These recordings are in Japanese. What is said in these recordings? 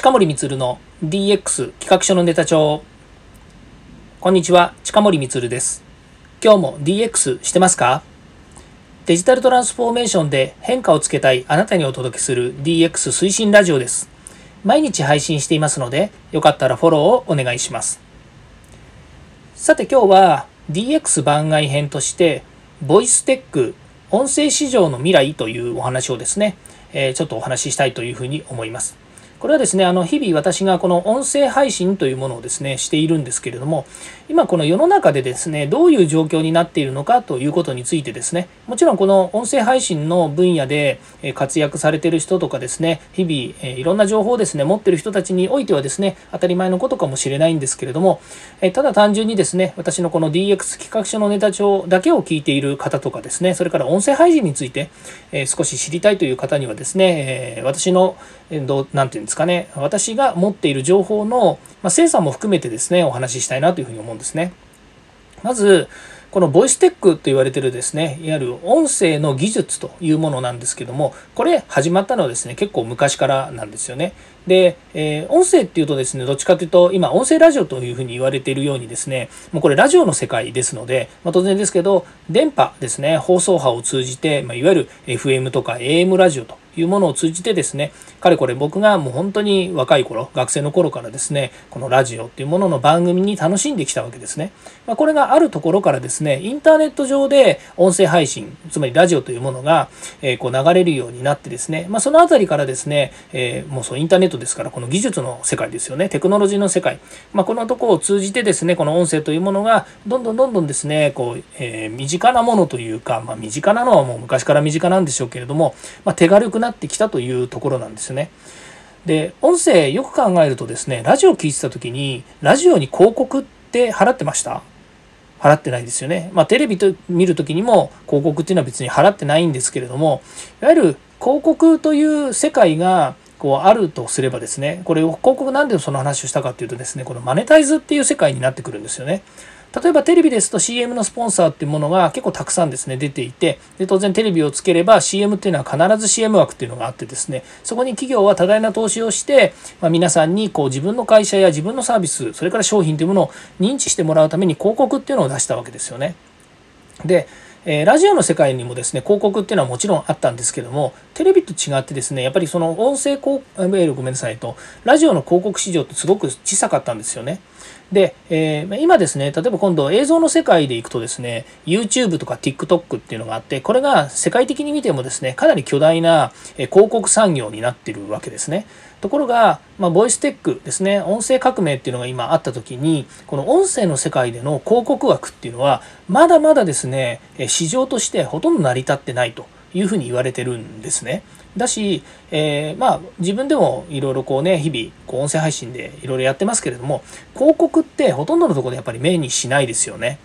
近森光の DX 企画書のネタ帳。こんにちは、近森光です。今日も DX してますか？デジタルトランスフォーメーションで変化をつけたいあなたにお届けする DX 推進ラジオです。毎日配信していますので、よかったらフォローをお願いします。さて今日は DX 番外編として、ボイステック音声市場の未来というお話をですね、えちょっとお話ししたいというふうに思います。これはですね、あの、日々私がこの音声配信というものをですね、しているんですけれども、今この世の中でですね、どういう状況になっているのかということについてですね、もちろんこの音声配信の分野で活躍されている人とかですね、日々いろんな情報をですね、持っている人たちにおいてはですね、当たり前のことかもしれないんですけれども、ただ単純にですね、私のこの DX 企画書のネタ帳だけを聞いている方とかですね、それから音声配信について少し知りたいという方にはですね、私の、どう、なんていうんですかですかね、私が持っている情報の、まあ、精査も含めてですね、お話ししたいなというふうに思うんですね。まず、このボイステックと言われてるですね、いわゆる音声の技術というものなんですけども、これ始まったのはですね、結構昔からなんですよね。で、えー、音声っていうとですね、どっちかというと、今、音声ラジオというふうに言われているようにですね、もうこれラジオの世界ですので、まあ、当然ですけど、電波ですね、放送波を通じて、まあ、いわゆる FM とか AM ラジオというものを通じてですね、かれこれ僕がもう本当に若い頃、学生の頃からですね、このラジオっていうものの番組に楽しんできたわけですね。まあ、これがあるところからですね、インターネット上で音声配信、つまりラジオというものが、え、こう流れるようになってですね、まあ、そのあたりからですね、え、もうそうインターネットですから、この技術の世界ですよね、テクノロジーの世界、まあ、このとこを通じてですね、この音声というものが、どんどんどんどんですね、こう、えー、身近なものというか、まあ、身近なのはもう昔から身近なんでしょうけれども、まあ、手軽くなってきたというところなんですよね。で、音声よく考えるとですね、ラジオ聞いてた時に、ラジオに広告って払ってました？払ってないですよね。まあテレビと見る時にも広告っていうのは別に払ってないんですけれども、いわゆる広告という世界がこうあるとすればですね、これを広告なんでその話をしたかっていうとですね、このマネタイズっていう世界になってくるんですよね。例えばテレビですと CM のスポンサーっていうものが結構たくさんですね、出ていて、で当然テレビをつければ CM っていうのは必ず CM 枠っていうのがあってですね、そこに企業は多大な投資をして、まあ、皆さんにこう自分の会社や自分のサービス、それから商品というものを認知してもらうために広告っていうのを出したわけですよね。で、え、ラジオの世界にもですね、広告っていうのはもちろんあったんですけども、テレビと違ってですね、やっぱりその音声広告、ごめんなさいと、ラジオの広告市場ってすごく小さかったんですよね。で、えー、今ですね、例えば今度映像の世界でいくとですね、YouTube とか TikTok っていうのがあって、これが世界的に見てもですね、かなり巨大な広告産業になってるわけですね。ところが、まあ、ボイステックですね、音声革命っていうのが今あった時に、この音声の世界での広告枠っていうのは、まだまだですね、市場としてほとんど成り立ってないというふうに言われてるんですね。だし、えー、まあ自分でもいろいろこうね日々こう音声配信でいろいろやってますけれども広告ってほとんどのところでやっぱり目にしないですよね。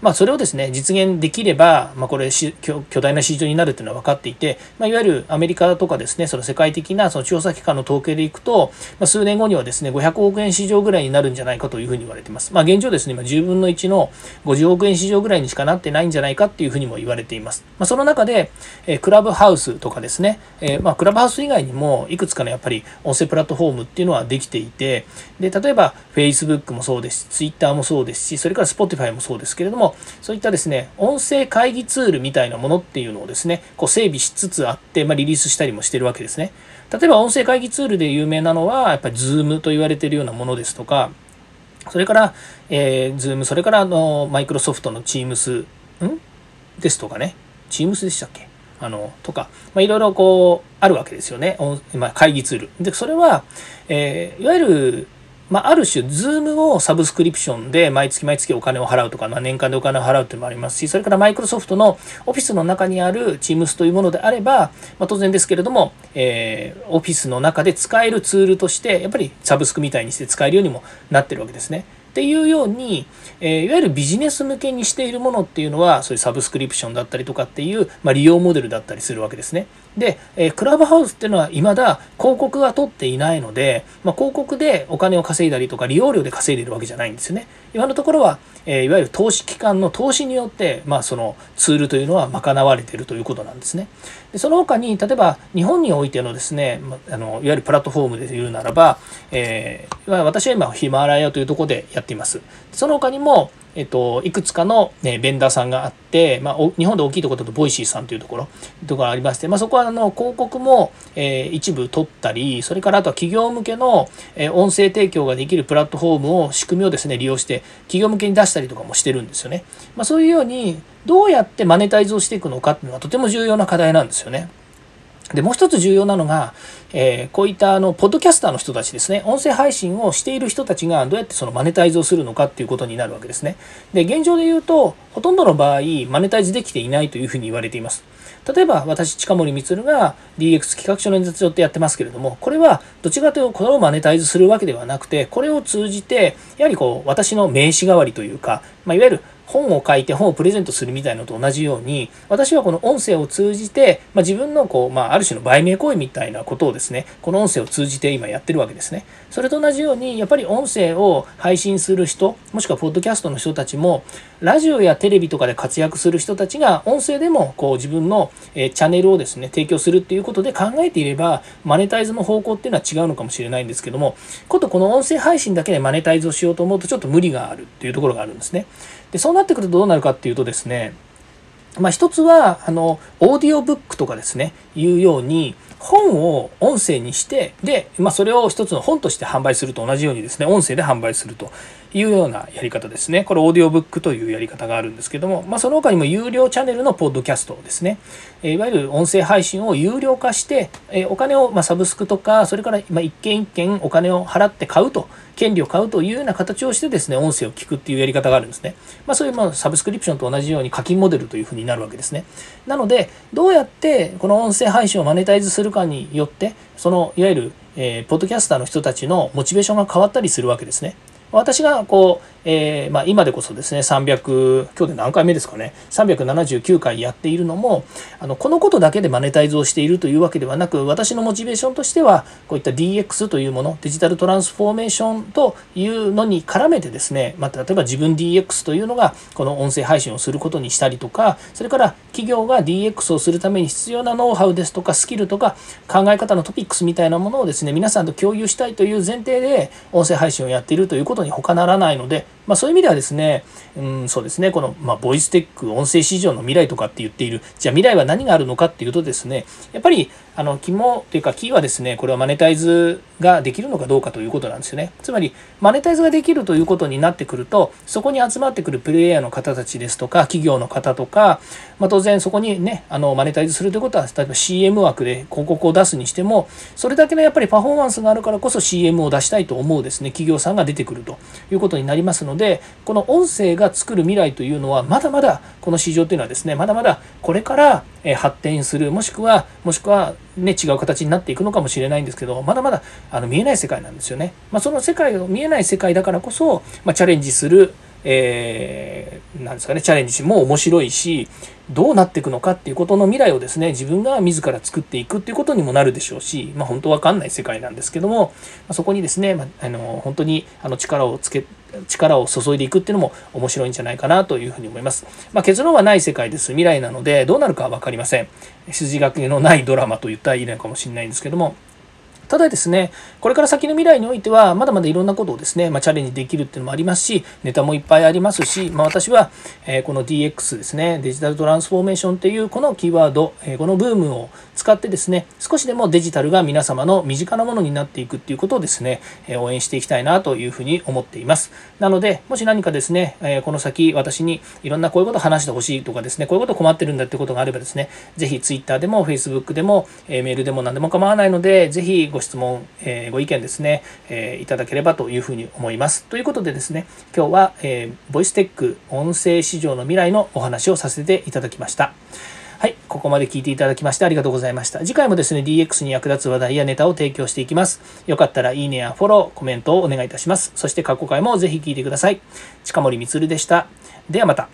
まあ、それをですね、実現できれば、まあ、これ巨大な市場になるというのは分かっていて、まあ、いわゆるアメリカとかですね、その世界的なその調査機関の統計でいくと、まあ、数年後にはですね、500億円市場ぐらいになるんじゃないかというふうに言われています。まあ、現状ですね、今10分の1の50億円市場ぐらいにしかなってないんじゃないかっていうふうにも言われています。まあ、その中で、えー、クラブハウスとかですね、えー、まあ、クラブハウス以外にも、いくつかのやっぱり音声プラットフォームっていうのはできていて、で、例えば Facebook もそうですし、Twitter もそうですし、それから Spotify もそうですけれども、そういったですね、音声会議ツールみたいなものっていうのをですね、こう整備しつつあって、まあ、リリースしたりもしてるわけですね。例えば音声会議ツールで有名なのは、やっぱり Zoom と言われてるようなものですとか、それから、えー、Zoom、それからあの、マイクロソフトの Teams、ん？ですとかね、Teams でしたっけ？あの、とか、まあ、いろいろこう、あるわけですよね。まあ、会議ツール。で、それは、えー、いわゆる、まあ、ある種、ズームをサブスクリプションで毎月毎月お金を払うとか、まあ、年間でお金を払うというのもありますし、それからマイクロソフトのオフィスの中にある Teams というものであれば、まあ、当然ですけれども、えー、オフィスの中で使えるツールとして、やっぱりサブスクみたいにして使えるようにもなってるわけですね。っていうように、えー、いわゆるビジネス向けにしているものっていうのは、そういうサブスクリプションだったりとかっていう、まあ、利用モデルだったりするわけですね。で、えクラブハウスっていうのは未だ広告が取っていないので、まあ、広告でお金を稼いだりとか利用料で稼いでるわけじゃないんですよね。今のところは、えいわゆる投資機関の投資によって、まあ、そのツールというのは賄われているということなんですね。でその他に例えば日本においてのですね、まあのいわゆるプラットフォームで言うならば、えー、私は今ヒマラヤというところでやっています。その他にもえっと、いくつかの、ね、ベンダーさんがあって、まあ、日本で大きいところだと Voicy さんというところところありまして、まあ、そこはあの広告も、えー、一部取ったりそれからあとは企業向けの、えー、音声提供ができるプラットフォームを仕組みをですね利用して企業向けに出したりとかもしてるんですよね、まあ、そういうようにどうやってマネタイズをしていくのかっていうのはとても重要な課題なんですよね。で、もう一つ重要なのが、えー、こういったあの、ポッドキャスターの人たちですね、音声配信をしている人たちがどうやってそのマネタイズをするのかっていうことになるわけですね。で、現状で言うと、ほとんどの場合、マネタイズできていないというふうに言われています。例えば、私、近森光が DX 企画書の演説をってやってますけれども、これはどちらかというと、これをマネタイズするわけではなくて、これを通じて、やはりこう、私の名刺代わりというか、まあ、いわゆる本を書いて本をプレゼントするみたいのと同じように私はこの音声を通じて、まあ、自分のこう、まあ、ある種の売名行為みたいなことをですねこの音声を通じて今やってるわけですね。それと同じようにやっぱり音声を配信する人もしくはポッドキャストの人たちもラジオやテレビとかで活躍する人たちが音声でもこう自分のえチャンネルをですね提供するっていうことで考えていればマネタイズの方向っていうのは違うのかもしれないんですけどもことこの音声配信だけでマネタイズをしようと思うとちょっと無理があるっていうところがあるんですね。でそうなってくるとどうなるかっていうとですねまあ、一つはあのオーディオブックとかですねいうように本を音声にしてで、まあ、それを一つの本として販売すると同じようにですね音声で販売すると。いうようなやり方ですねこれオーディオブックというやり方があるんですけども、まあ、その他にも有料チャンネルのポッドキャストですねいわゆる音声配信を有料化してお金をまサブスクとかそれから一件一件お金を払って買うと権利を買うというような形をしてですね、音声を聞くっていうやり方があるんですね。まあそういうまあサブスクリプションと同じように課金モデルというふうになるわけですね。なので、どうやってこの音声配信をマネタイズするかによって、そのいわゆる、えー、ポッドキャスターの人たちのモチベーションが変わったりするわけですね。私がこう、えー、まあ、今でこそですね300今日で何回目ですかね379回やっているのもあのこのことだけでマネタイズをしているというわけではなく私のモチベーションとしてはこういった DX というものデジタルトランスフォーメーションというのに絡めてですね、まあ、例えば自分 DX というのがこの音声配信をすることにしたりとかそれから企業が DX をするために必要なノウハウですとかスキルとか考え方のトピックスみたいなものをですね皆さんと共有したいという前提で音声配信をやっているということに他ならないのでまあ、そういう意味ではですね、うん、そうですね、この、まあ、ボイステック、音声市場の未来とかって言っている、じゃあ未来は何があるのかっていうとですね、やっぱり、あの、肝というかキーはですね、これはマネタイズができるのかどうかということなんですよね。つまり、マネタイズができるということになってくると、そこに集まってくるプレイヤーの方たちですとか、企業の方とか、まあ、当然そこにね、あの、マネタイズするということは、例えば CM 枠で広告を出すにしても、それだけのやっぱりパフォーマンスがあるからこそ CM を出したいと思うですね、企業さんが出てくるということになりますので、この音声が作る未来というのは、まだまだこの市場というのはですね、まだまだこれからえ発展する、もしくは、もしくは、ね、違う形になっていくのかもしれないんですけど、まだまだあの見えない世界なんですよね。まあ、その世界を見えない世界だからこそ、まあ、チャレンジする、えー、なんですかね、チャレンジも面白いし、どうなっていくのかっていうことの未来をですね、自分が自ら作っていくっていうことにもなるでしょうし、まあ本当わかんない世界なんですけども、まそこにですね、まあ、の本当にあの力をつけ、力を注いでいくっていうのも面白いんじゃないかなというふうに思います。まあ、結論はない世界です。未来なので、どうなるかは分かりません。筋書きのないドラマと言ったらいいのかもしれないんですけども、ただですね、これから先の未来においては、まだまだいろんなことをですね、まあ、チャレンジできるっていうのもありますし、ネタもいっぱいありますし、まあ、私は、え、この DX ですね、デジタルトランスフォーメーションっていうこのキーワード、え、このブームを使ってですね、少しでもデジタルが皆様の身近なものになっていくっていうことをですね、え、応援していきたいなというふうに思っています。なので、もし何かですね、えこの先私にいろんなこういうこと話してほしいとかですね、こういうこと困ってるんだってことがあればですね、ぜひ Twitter でも Facebook でも、えメールでも何でも構わないので、ぜひごご質問、ええご意見ですね、えいただければというふうに思います。ということでですね、今日は、えボイステック音声市場の未来のお話をさせていただきました。はい。ここまで聞いていただきましてありがとうございました。次回もですね、DX に役立つ話題やネタを提供していきます。よかったらいいねやフォロー、コメントをお願いいたします。そして過去回もぜひ聞いてください。近森光でした。ではまた。